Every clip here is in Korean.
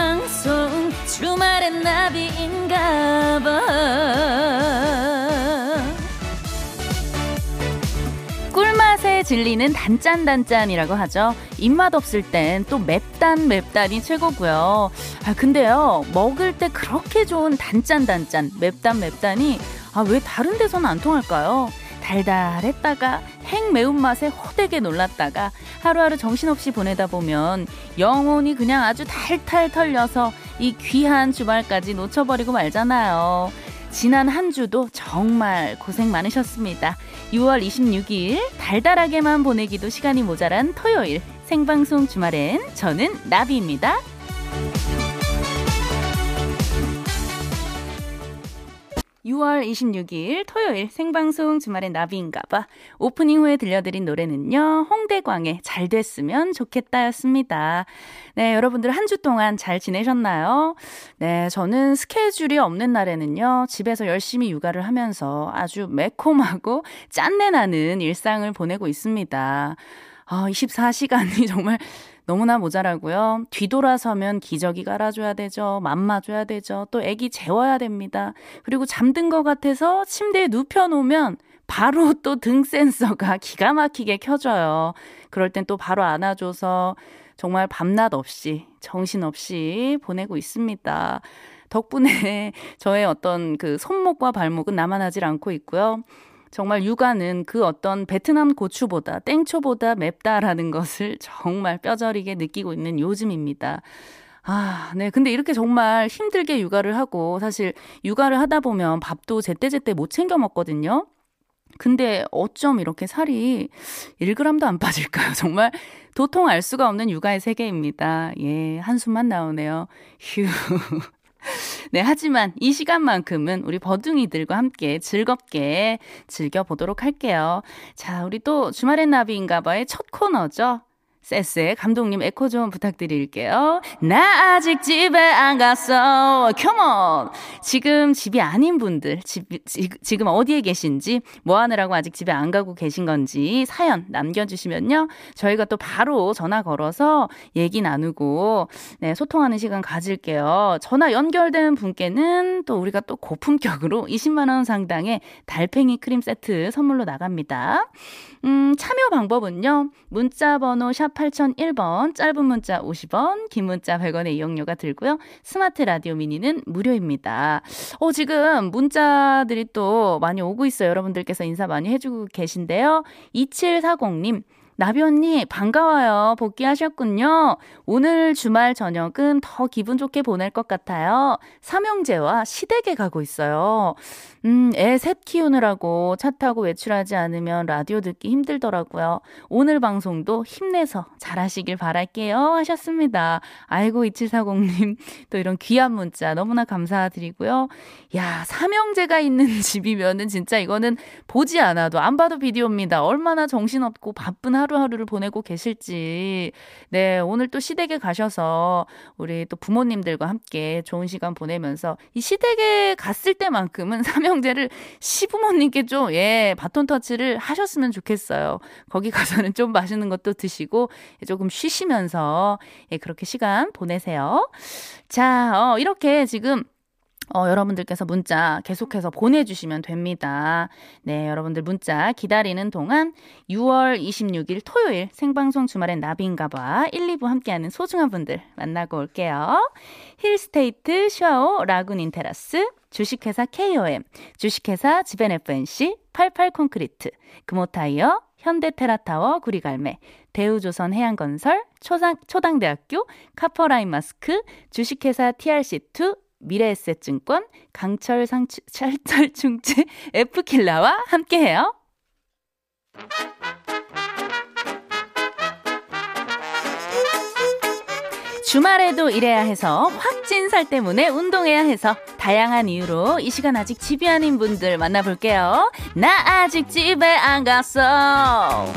생방송 주말엔 나비인가 봐 꿀맛에 질리는 단짠단짠이라고 하죠. 입맛 없을 땐 또 맵단 맵단이 최고고요. 아 근데요 먹을 때 그렇게 좋은 단짠단짠 맵단 맵단이 아 왜 다른 데서는 안 통할까요? 달달했다가 핵 매운맛에 호되게 놀랐다가 하루하루 정신없이 보내다 보면 영혼이 그냥 아주 탈탈 털려서 이 귀한 주말까지 놓쳐버리고 말잖아요. 지난 한 주도 정말 고생 많으셨습니다. 6월 26일 달달하게만 보내기도 시간이 모자란 토요일 생방송 주말엔 저는 나비입니다. 6월 26일 토요일 생방송 주말엔 나비인가봐 오프닝 후에 들려드린 노래는요 홍대광의 잘 됐으면 좋겠다였습니다. 네 여러분들 한 주 동안 잘 지내셨나요? 네 저는 스케줄이 없는 날에는요 집에서 열심히 육아를 하면서 아주 매콤하고 짠내 나는 일상을 보내고 있습니다. 아 24시간이 정말 너무나 모자라고요. 뒤돌아서면 기저귀 갈아줘야 되죠. 맘마줘야 되죠. 또 애기 재워야 됩니다. 그리고 잠든 것 같아서 침대에 눕혀놓으면 바로 또 등 센서가 기가 막히게 켜져요. 그럴 땐 또 바로 안아줘서 정말 밤낮 없이 정신없이 보내고 있습니다. 덕분에 저의 어떤 그 손목과 발목은 남아나질 않고 있고요. 정말 육아는 그 어떤 베트남 고추보다 땡초보다 맵다라는 것을 정말 뼈저리게 느끼고 있는 요즘입니다. 아, 네. 근데 이렇게 정말 힘들게 육아를 하고 사실 육아를 하다 보면 밥도 제때제때 못 챙겨 먹거든요. 근데 어쩜 이렇게 살이 1g도 안 빠질까요? 정말 도통 알 수가 없는 육아의 세계입니다. 예, 한숨만 나오네요. 휴. 네, 하지만 이 시간만큼은 우리 버둥이들과 함께 즐겁게 즐겨보도록 할게요. 자, 우리 또 주말의 나비인가봐의 첫 코너죠. 세스의 감독님 에코 좀 부탁드릴게요. 나 아직 집에 안 갔어. 컴온. 지금 집이 아닌 분들, 집, 지, 금 어디에 계신지, 뭐 하느라고 아직 집에 안 가고 계신 건지 사연 남겨주시면요. 저희가 또 바로 전화 걸어서 얘기 나누고, 네, 소통하는 시간 가질게요. 전화 연결된 분께는 또 우리가 또 고품격으로 20만원 상당의 달팽이 크림 세트 선물로 나갑니다. 음, 참여 방법은요. 문자 번호 샵 8001번, 짧은 문자 50원, 긴 문자 100원의 이용료가 들고요. 스마트 라디오 미니는 무료입니다. 어, 지금 문자들이 또 많이 오고 있어요. 여러분들께서 인사 많이 해주고 계신데요. 2740님, 나비 언니, 반가워요. 복귀하셨군요. 오늘 주말 저녁은 더 기분 좋게 보낼 것 같아요. 삼형제와 시댁에 가고 있어요. 음, 애 셋 키우느라고 차 타고 외출하지 않으면 라디오 듣기 힘들더라고요. 오늘 방송도 힘내서 잘하시길 바랄게요. 하셨습니다. 아이고, 2740님. 또 이런 귀한 문자 너무나 감사드리고요. 야, 삼형제가 있는 집이면은 진짜 이거는 보지 않아도 안 봐도 비디오입니다. 얼마나 정신없고 바쁜 하루하루를 보내고 계실지. 네, 오늘 또 시댁에 가셔서 우리 또 부모님들과 함께 좋은 시간 보내면서 이 시댁에 갔을 때만큼은 삼형 삼 형제를 시부모님께 좀, 예, 바톤 터치를 하셨으면 좋겠어요. 거기 가서는 좀 맛있는 것도 드시고, 조금 쉬시면서, 예, 그렇게 시간 보내세요. 자, 어, 이렇게 지금 어, 여러분들께서 문자 계속해서 보내주시면 됩니다. 네, 여러분들 문자 기다리는 동안 6월 26일 토요일 생방송 주말엔 나비인가봐 1, 2부 함께하는 소중한 분들 만나고 올게요. 힐스테이트 샤오 라군 인테라스 주식회사 KOM, 주식회사 지벤FNC, 88콘크리트, 금호타이어, 현대테라타워 구리갈매, 대우조선 해양건설, 초당, 초당대학교, 카퍼라인 마스크, 주식회사 TRC2, 미래에셋증권, 강철 상추, 철철충치, F킬라와 함께해요. 주말에도 일해야 해서 확진 살 때문에 운동해야 해서 다양한 이유로 이 시간 아직 집이 아닌 분들 만나볼게요. 나 아직 집에 안 갔어.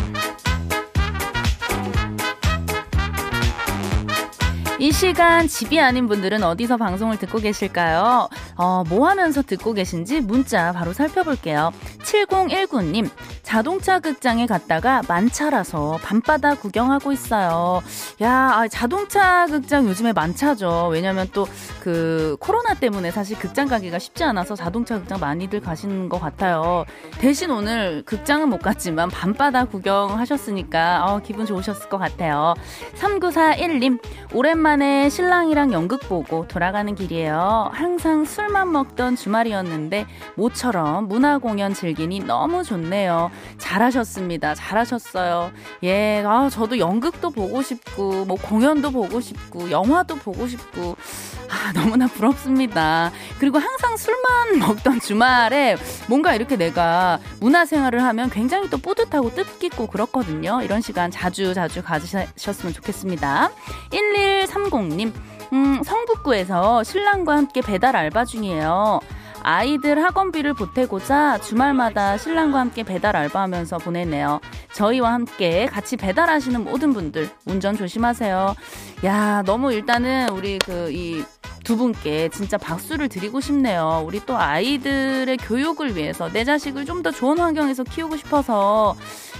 이 시간 집이 아닌 분들은 어디서 방송을 듣고 계실까요? 어, 뭐 하면서 듣고 계신지 문자 바로 살펴볼게요. 7019님, 자동차 극장에 갔다가 만차라서 밤바다 구경하고 있어요. 야, 아, 자동차 극장 요즘에 만차죠. 왜냐면 또 그 코로나 때문에 사실 극장 가기가 쉽지 않아서 자동차 극장 많이들 가시는 것 같아요. 대신 오늘 극장은 못 갔지만 밤바다 구경하셨으니까 어, 기분 좋으셨을 것 같아요. 3941님, 오랜만에 신랑이랑 연극 보고 돌아가는 길이에요. 항상 술만 먹던 주말이었는데 모처럼 문화 공연 즐기니 너무 좋네요. 잘하셨습니다. 잘하셨어요. 예, 아, 저도 연극도 보고 싶고, 뭐 공연도 보고 싶고, 영화도 보고 싶고, 아, 너무나 부럽습니다. 그리고 항상 술만 먹던 주말에 뭔가 이렇게 내가 문화생활을 하면 굉장히 또 뿌듯하고 뜻깊고 그렇거든요. 이런 시간 자주 자주 가지셨으면 좋겠습니다. 1130님, 음, 성북구에서 신랑과 함께 배달 알바 중이에요. 아이들 학원비를 보태고자 주말마다 신랑과 함께 배달 알바하면서 보내네요. 저희와 함께 같이 배달하시는 모든 분들 운전 조심하세요. 야, 너무 일단은 우리 그 이 두 분께 진짜 박수를 드리고 싶네요. 우리 또 아이들의 교육을 위해서 내 자식을 좀 더 좋은 환경에서 키우고 싶어서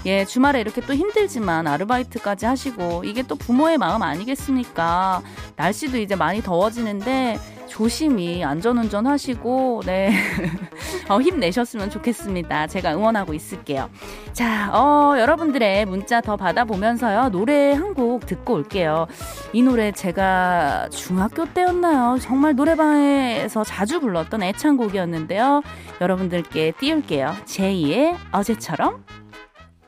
예, 주말에 이렇게 또 힘들지만 아르바이트까지 하시고 이게 또 부모의 마음 아니겠습니까? 날씨도 이제 많이 더워지는데 조심히 안전운전 하시고, 네. 어, 힘내셨으면 좋겠습니다. 제가 응원하고 있을게요. 자, 어, 여러분들의 문자 더 받아보면서요. 노래 한 곡 듣고 올게요. 이 노래 제가 중학교 때였나요? 정말 노래방에서 자주 불렀던 애창곡이었는데요. 여러분들께 띄울게요. 제2의 어제처럼.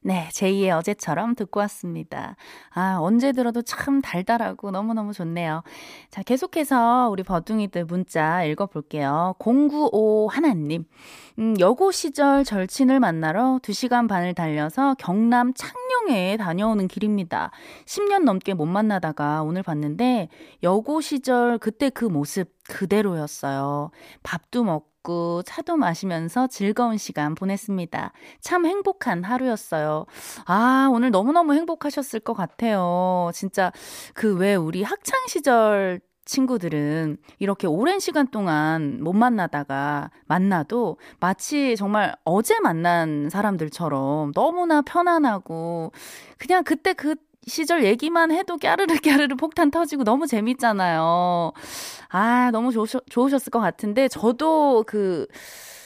네, 제2의 어제처럼 듣고 왔습니다. 아, 언제 들어도 참 달달하고 너무너무 좋네요. 자, 계속해서 우리 버둥이들 문자 읽어볼게요. 095 하나님. 음, 여고 시절 절친을 만나러 2시간 반을 달려서 경남 창녕에 다녀오는 길입니다. 10년 넘게 못 만나다가 오늘 봤는데 여고 시절 그때 그 모습 그대로였어요. 밥도 먹고 먹고 차도 마시면서 즐거운 시간 보냈습니다. 참 행복한 하루였어요. 아, 오늘 너무너무 행복하셨을 것 같아요. 진짜 그 왜 우리 학창 시절 친구들은 이렇게 오랜 시간 동안 못 만나다가 만나도 마치 정말 어제 만난 사람들처럼 너무나 편안하고 그냥 그때 그 시절 얘기만 해도 깨르르 깨르르 폭탄 터지고 너무 재밌잖아요. 아, 너무 좋으셨, 좋으셨을 것 같은데, 저도 그,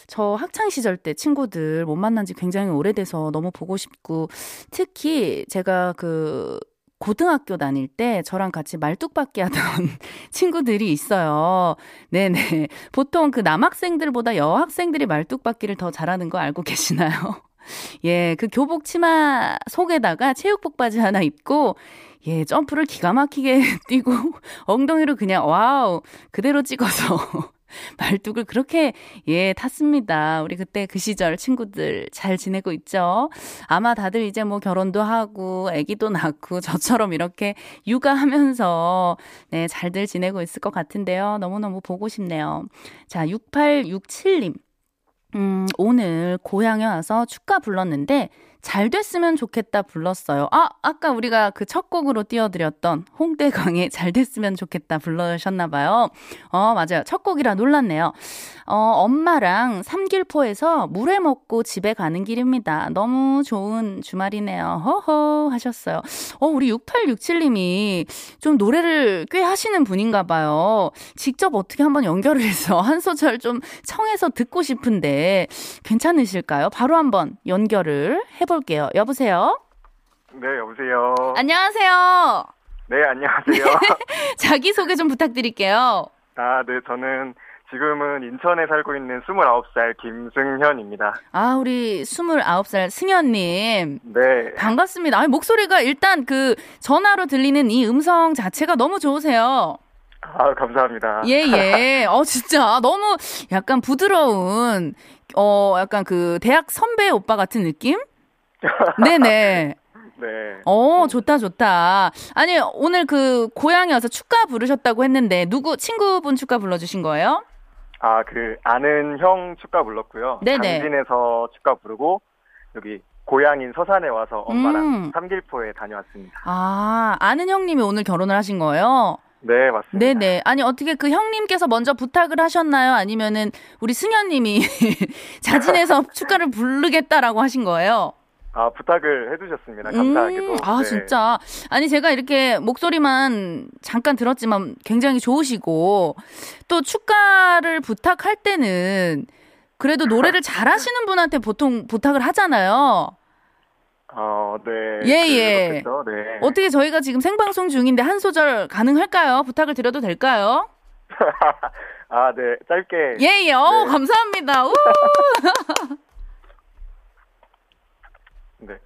저 학창 시절 때 친구들 못 만난 지 굉장히 오래돼서 너무 보고 싶고, 특히 제가 그, 고등학교 다닐 때 저랑 같이 말뚝박기 하던 친구들이 있어요. 네네. 보통 그 남학생들보다 여학생들이 말뚝박기를 더 잘하는 거 알고 계시나요? 예, 그 교복 치마 속에다가 체육복 바지 하나 입고 예, 점프를 기가 막히게 뛰고 엉덩이로 그냥 wow 그대로 찍어서 말뚝을 그렇게 예 탔습니다. 우리 그때 그 시절 친구들 잘 지내고 있죠. 아마 다들 이제 뭐 결혼도 하고 아기도 낳고 저처럼 이렇게 육아하면서 네 잘들 지내고 있을 것 같은데요. 너무너무 보고 싶네요. 자, 6867님. 음, 오늘 고향에 와서 축가 불렀는데 잘 됐으면 좋겠다 불렀어요. 아, 아까 우리가 그 첫 곡으로 띄워드렸던 홍대광의 잘 됐으면 좋겠다 불러셨나봐요. 어, 맞아요. 첫 곡이라 놀랐네요. 어, 엄마랑 삼길포에서 물회 먹고 집에 가는 길입니다. 너무 좋은 주말이네요. 허허 하셨어요. 어, 우리 6867님이 좀 노래를 꽤 하시는 분인가 봐요. 직접 어떻게 한번 연결을 해서 한 소절 좀 청해서 듣고 싶은데 괜찮으실까요? 바로 한번 연결을 해 해볼게요. 여보세요? 네, 여보세요. 안녕하세요. 네, 안녕하세요. 자기소개 좀 부탁드릴게요. 아, 네, 저는 지금은 인천에 살고 있는 29살 김승현입니다. 아, 우리 29살 승현님. 네. 반갑습니다. 아, 목소리가 일단 그 전화로 들리는 이 음성 자체가 너무 좋으세요. 아, 감사합니다. 예, 예. 어, 진짜 너무 약간 부드러운, 어, 약간 그 대학 선배 오빠 같은 느낌? 네네. 네. 어, 좋다, 좋다. 아니, 오늘 그 고향에 와서 축가 부르셨다고 했는데, 누구, 친구분 축가 불러주신 거예요? 아, 그, 아는 형 축가 불렀고요. 네네. 강진에서 축가 부르고, 여기, 고향인 서산에 와서 엄마랑 음. 삼길포에 다녀왔습니다. 아, 아는 형님이 오늘 결혼을 하신 거예요? 네, 맞습니다. 네네. 아니, 어떻게 그 형님께서 먼저 부탁을 하셨나요? 아니면은 우리 승현님이 자진해서 축가를 부르겠다라고 하신 거예요? 아, 부탁을 해주셨습니다. 감사하게도. 음, 아, 네. 진짜. 아니, 제가 이렇게 목소리만 잠깐 들었지만 굉장히 좋으시고, 또 축가를 부탁할 때는 그래도 노래를 잘하시는 분한테 보통 부탁을 하잖아요. 어, 네. 예, 예. 네. 어떻게 저희가 지금 생방송 중인데 한 소절 가능할까요? 부탁을 드려도 될까요? 아, 네. 짧게. 예, 예. 어, 네. 감사합니다. 우! 네.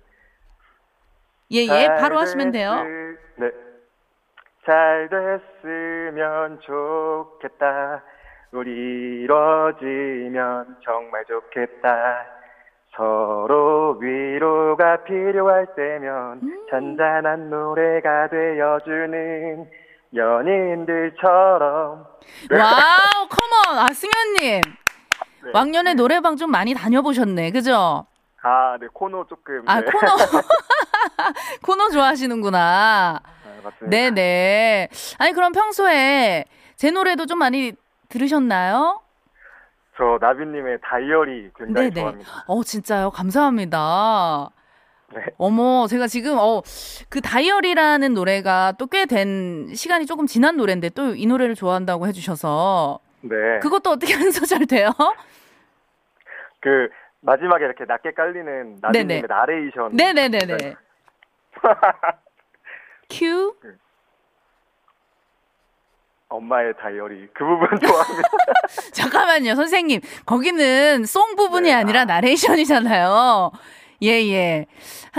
예, 예. 바로 하시면 돼요. 네. 잘 됐으면 좋겠다. 우리 이뤄지면 정말 좋겠다. 서로 위로가 필요할 때면 음. 잔잔한 노래가 되어주는 연인들처럼. Wow, come on! 아, 승현님. 네. 왕년에 노래방 좀 많이 다녀보셨네, 그죠? 아, 네, 코노 조금. 아, 네. 코노. 코노 좋아하시는구나. 네. 네네. 아니, 그럼 평소에 제 노래도 좀 많이 들으셨나요? 저 나비님의 다이어리 굉장히 네네. 좋아합니다. 어, 진짜요? 감사합니다. 네. 어머, 제가 지금, 어, 그 다이어리라는 노래가 또 꽤 된 시간이 조금 지난 노래인데 또 이 노래를 좋아한다고 해주셔서. 네. 그것도 어떻게 한 소절 돼요? 그, 마지막에 이렇게 낮게 깔리는 나비님의 나레이션. 네네네네. 네. 큐. 그, 엄마의 다이어리 그 부분 좋아합니다. 잠깐만요, 선생님. 거기는 song 부분이 네. 아니라 나레이션이잖아요. 예, 예.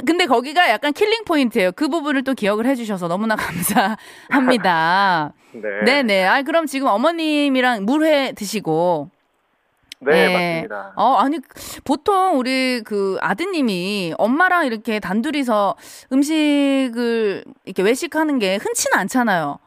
근데 거기가 약간 killing point예요. 그 부분을 또 기억을 해주셔서 너무나 감사합니다. 네. 네네. 아, 그럼 지금 어머님이랑 물회 드시고. 네, 네, 맞습니다. 어, 아니, 보통 우리 그 아드님이 엄마랑 이렇게 단둘이서 음식을 이렇게 외식하는 게 흔치는 않잖아요.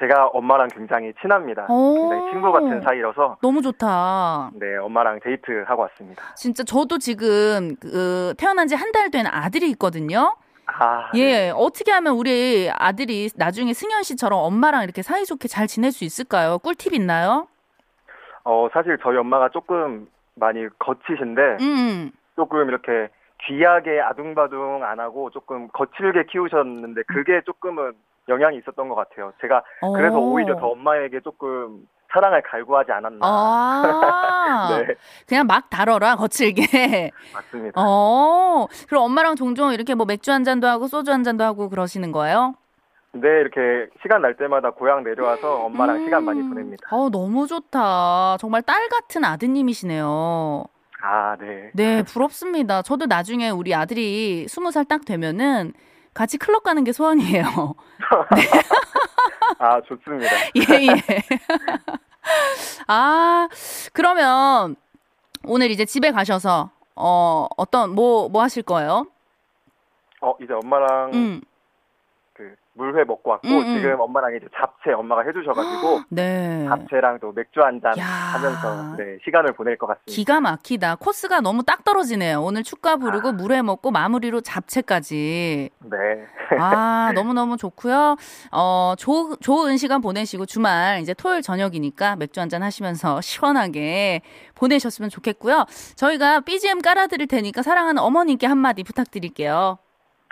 제가 엄마랑 굉장히 친합니다. 굉장히 친구 같은 사이라서 너무 좋다. 네, 엄마랑 데이트 하고 왔습니다. 진짜 저도 지금 그 태어난 지 한 달 된 아들이 있거든요. 아, 예, 네. 어떻게 하면 우리 아들이 나중에 승현 씨처럼 엄마랑 이렇게 사이좋게 잘 지낼 수 있을까요? 꿀팁 있나요? 어, 사실 저희 엄마가 조금 많이 거치신데 음. 조금 이렇게 귀하게 아둥바둥 안 하고 조금 거칠게 키우셨는데 그게 조금은 영향이 있었던 것 같아요. 제가 그래서 오. 오히려 더 엄마에게 조금 사랑을 갈구하지 않았나. 아~ 네. 그냥 막 다뤄라 거칠게. 맞습니다. 어. 그럼 엄마랑 종종 이렇게 뭐 맥주 한 잔도 하고 소주 한 잔도 하고 그러시는 거예요? 네, 이렇게 시간 날 때마다 고향 내려와서 엄마랑 음~ 시간 많이 보냅니다. 어, 너무 좋다. 정말 딸 같은 아드님이시네요. 아, 네. 네, 부럽습니다. 저도 나중에 우리 아들이 스무 살 딱 되면은 같이 클럽 가는 게 소원이에요. 네. 아, 좋습니다. 예, 예. 아, 그러면 오늘 이제 집에 가셔서 어, 어떤 뭐뭐 뭐 하실 거예요? 어, 이제 엄마랑 음. 물회 먹고 왔고 음, 음. 지금 엄마랑 이제 잡채 엄마가 해주셔가지고 네. 잡채랑 또 맥주 한 잔 하면서 네, 시간을 보낼 것 같습니다. 기가 막히다. 코스가 너무 딱 떨어지네요. 오늘 축가 부르고 아. 물회 먹고 마무리로 잡채까지. 네. 아 너무 너무 좋고요. 어 조, 좋은 시간 보내시고 주말 이제 토요일 저녁이니까 맥주 한 잔 하시면서 시원하게 보내셨으면 좋겠고요. 저희가 BGM 깔아드릴 테니까 사랑하는 어머님께 한마디 부탁드릴게요.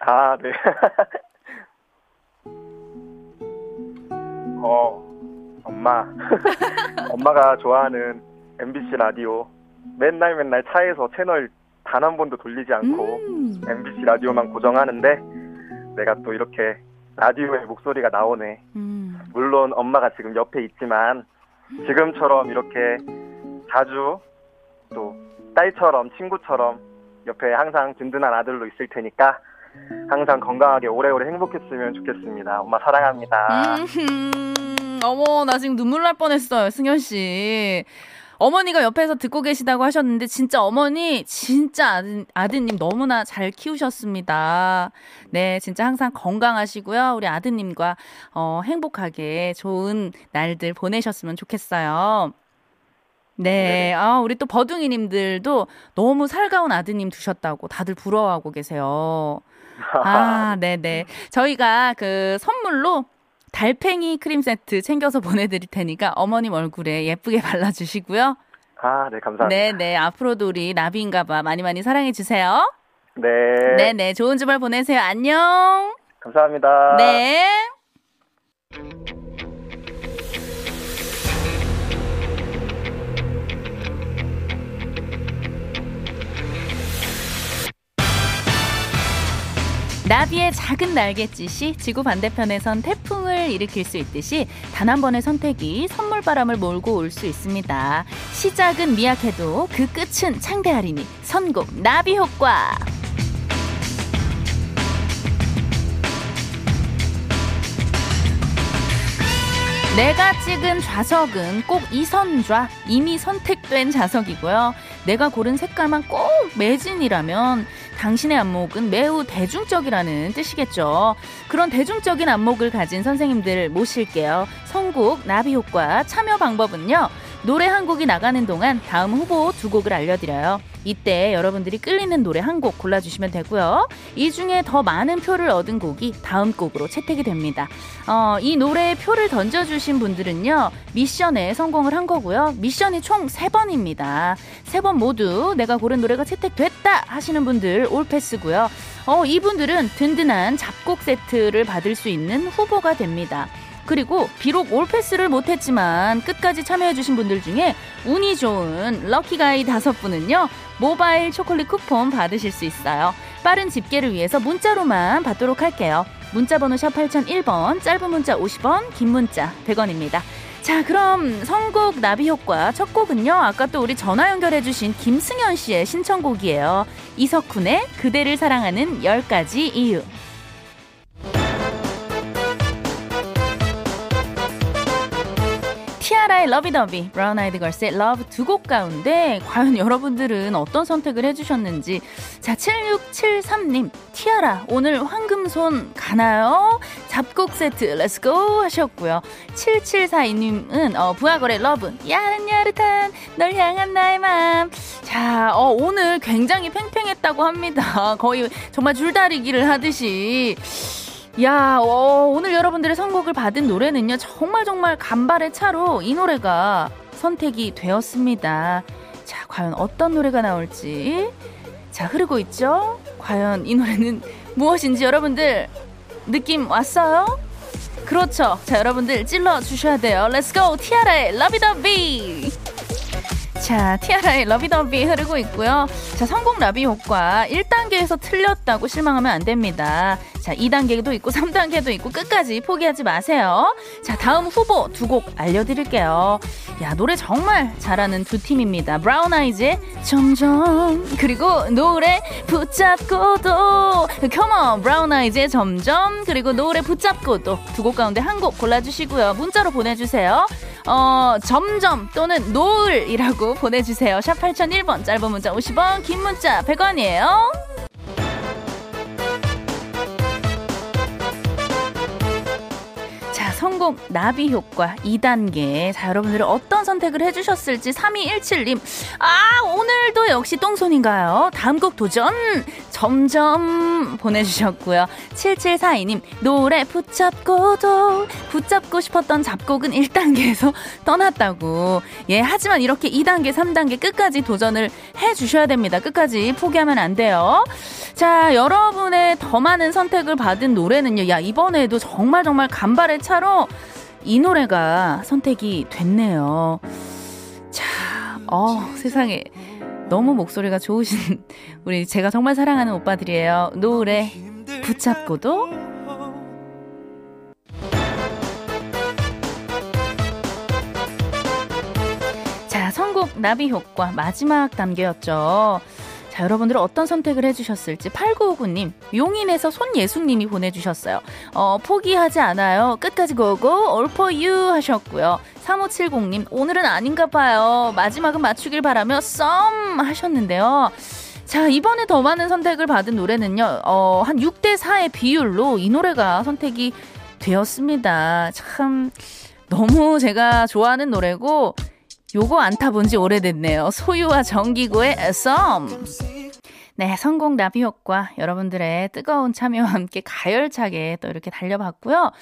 아 네. 어, 엄마. 엄마가 좋아하는 MBC 라디오. 맨날 맨날 차에서 채널 단 한 번도 돌리지 않고 음. MBC 라디오만 고정하는데 내가 또 이렇게 라디오의 목소리가 나오네. 음. 물론 엄마가 지금 옆에 있지만 지금처럼 이렇게 자주 또 딸처럼 친구처럼 옆에 항상 든든한 아들로 있을 테니까 항상 건강하게 오래오래 행복했으면 좋겠습니다. 엄마 사랑합니다. 음, 어머, 나 지금 눈물 날 뻔했어요, 승현 씨. 어머니가 옆에서 듣고 계시다고 하셨는데 진짜 어머니 진짜 아드, 아드님 너무나 잘 키우셨습니다. 네, 진짜 항상 건강하시고요. 우리 아드님과 어, 행복하게 좋은 날들 보내셨으면 좋겠어요. 네. 아, 우리 또 버둥이님들도 너무 살가운 아드님 두셨다고 다들 부러워하고 계세요. 아, 네네. 저희가 그 선물로 달팽이 크림 세트 챙겨서 보내드릴 테니까 어머님 얼굴에 예쁘게 발라주시고요. 아, 네, 감사합니다. 네네. 앞으로도 우리 나비인가봐 많이 많이 사랑해주세요. 네. 네네. 좋은 주말 보내세요. 안녕. 감사합니다. 네. 나비의 작은 날갯짓이 지구 반대편에선 태풍을 일으킬 수 있듯이 단 한 번의 선택이 선물바람을 몰고 올 수 있습니다. 시작은 미약해도 그 끝은 창대하리니 선곡 나비 효과. 내가 찍은 좌석은 꼭 이선좌 이미 선택된 좌석이고요. 내가 고른 색깔만 꼭 매진이라면 당신의 안목은 매우 대중적이라는 뜻이겠죠. 그런 대중적인 안목을 가진 선생님들 모실게요. 선곡 나비 효과 참여 방법은요. 노래 한 곡이 나가는 동안 다음 후보 두 곡을 알려드려요. 이때 여러분들이 끌리는 노래 한 곡 골라주시면 되고요. 이 중에 더 많은 표를 얻은 곡이 다음 곡으로 채택이 됩니다. 어, 이 노래에 표를 던져주신 분들은요, 미션에 성공을 한 거고요. 미션이 총 3번입니다. 3번 모두 내가 고른 노래가 채택됐다 하시는 분들 올패스고요. 어, 이분들은 든든한 잡곡 세트를 받을 수 있는 후보가 됩니다. 그리고 비록 올패스를 못했지만 끝까지 참여해주신 분들 중에 운이 좋은 럭키가이 다섯 분은요 모바일 초콜릿 쿠폰 받으실 수 있어요. 빠른 집계를 위해서 문자로만 받도록 할게요. 문자번호 샵 8001번, 짧은 문자 50원, 긴 문자 100원입니다. 자, 그럼 선곡 나비 효과 첫 곡은요. 아까 또 우리 전화 연결해주신 김승현 씨의 신청곡이에요. 이석훈의 그대를 사랑하는 10가지 이유. 티아라의 Lovey-Dovey, 브라운 아이드 걸스의 Love 두 곡 가운데 과연 여러분들은 어떤 선택을 해주셨는지. 자 7673님 티아라 오늘 황금손 가나요? 잡곡 세트 let's go 하셨고요. 7742님은 어, 브아걸의 Love 야릇야릇한 널 향한 나의 맘 자, 어, 오늘 굉장히 팽팽했다고 합니다. 거의 정말 줄다리기를 하듯이 야, 어, 오늘 여러분들의 선곡을 받은 노래는요, 정말 정말 간발의 차로 이 노래가 선택이 되었습니다. 자, 과연 어떤 노래가 나올지. 자, 흐르고 있죠? 과연 이 노래는 무엇인지 여러분들 느낌 왔어요? 그렇죠. 자, 여러분들 찔러 주셔야 돼요. Go! 티아라의 Lovey-Dovey! 자, 티아라의 Lovey-Dovey 흐르고 있고요. 자, 선곡 나비 효과 1단계에서 틀렸다고 실망하면 안 됩니다. 자, 2단계도 있고 3단계도 있고 끝까지 포기하지 마세요. 자, 다음 후보 두 곡 알려드릴게요. 야, 노래 정말 잘하는 두 팀입니다. 브라운 아이즈의 점점 그리고 노래 붙잡고도 컴온 브라운 아이즈의 점점 그리고 노래 붙잡고도 두 곡 가운데 한 곡 골라주시고요. 문자로 보내주세요. 어, 점점 또는 노을이라고 보내주세요. 샵 8001번 짧은 문자 50원 긴 문자 100원이에요. 성공 나비 효과 2단계. 자, 여러분들은 어떤 선택을 해주셨을지 3217님. 아, 오늘도 역시 똥손인가요? 다음 곡 도전! 점점 보내주셨고요. 7742님, 노래 붙잡고도 붙잡고 싶었던 잡곡은 1단계에서 떠났다고. 예, 하지만 이렇게 2단계, 3단계 끝까지 도전을 해주셔야 됩니다. 끝까지 포기하면 안 돼요. 자, 여러분의 더 많은 선택을 받은 노래는요. 야, 이번에도 정말 정말 간발의 차로 이 노래가 선택이 됐네요. 자, 어, 세상에. 너무 목소리가 좋으신 우리 제가 정말 사랑하는 오빠들이에요. 노래 붙잡고도 자, 선곡 나비 효과 마지막 단계였죠. 자, 여러분들은 어떤 선택을 해주셨을지 8959님, 용인에서 손예숙님이 보내주셨어요. 어, 포기하지 않아요. 끝까지 고고, all for you 하셨고요. 3570님, 오늘은 아닌가 봐요. 마지막은 맞추길 바라며 썸 하셨는데요. 자, 이번에 더 많은 선택을 받은 노래는요, 어, 한 6대4의 비율로 이 노래가 선택이 되었습니다. 참, 너무 제가 좋아하는 노래고, 요거 안 타본 지 오래됐네요. 소유와 정기고의 썸. 네, 성공 나비 효과 여러분들의 뜨거운 참여와 함께 가열차게 또 이렇게 달려봤고요.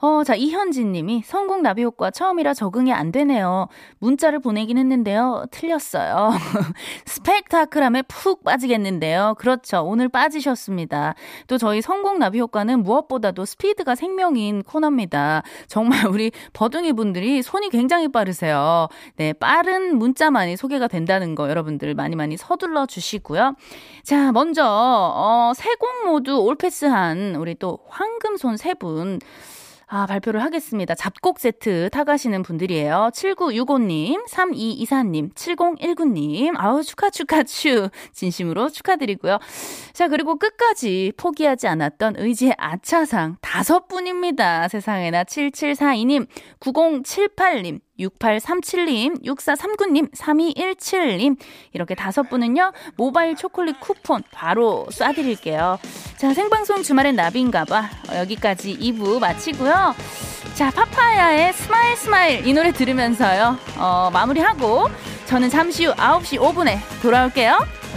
어, 자, 이현진 님이 성공 나비 효과 처음이라 적응이 안 되네요. 문자를 보내긴 했는데요. 틀렸어요. 스펙타클함에 푹 빠지겠는데요. 그렇죠. 오늘 빠지셨습니다. 또 저희 성공 나비 효과는 무엇보다도 스피드가 생명인 코너입니다. 정말 우리 버둥이 분들이 손이 굉장히 빠르세요. 네, 빠른 문자만이 소개가 된다는 거 여러분들 많이 많이 서둘러 주시고요. 자, 먼저, 어, 세곡 모두 올패스한 우리 또 황금손 세 분. 아, 발표를 하겠습니다. 잡곡 세트 타가시는 분들이에요. 7965님, 3224님, 7019님. 아우, 축하, 축하, 축. 진심으로 축하드리고요. 자, 그리고 끝까지 포기하지 않았던 의지의 아차상 다섯 분입니다. 세상에나 7742님, 9078님, 6837님, 6439님, 3217님. 이렇게 다섯 분은요, 모바일 초콜릿 쿠폰 바로 쏴드릴게요. 자, 생방송 주말엔 나비인가봐. 어, 여기까지 2부 마치고요. 자, 파파야의 Smile Smile 이 노래 들으면서요, 어, 마무리하고, 저는 잠시 후 9시 5분에 돌아올게요.